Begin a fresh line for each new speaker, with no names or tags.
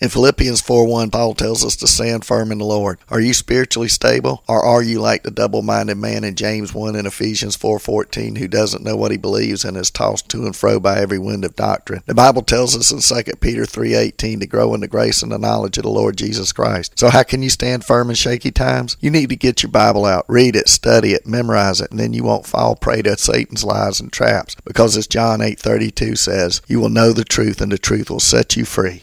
In Philippians 4 1, Paul tells us to stand firm in the Lord. Are you spiritually stable? Or are you like the double minded man in James 1 and Ephesians four fourteen, who doesn't know what he believes and is tossed to and fro by every wind of doctrine? The Bible tells us in 2 Peter three eighteen to grow in the grace and the knowledge of the Lord Jesus Christ. So, how can you stand firm in shaky times? You need to get your Bible out, read it, study it, memorize it, and then you won't fall prey to Satan's lies and traps. Because as John eight thirty two says, you will know the truth and the truth will set you free.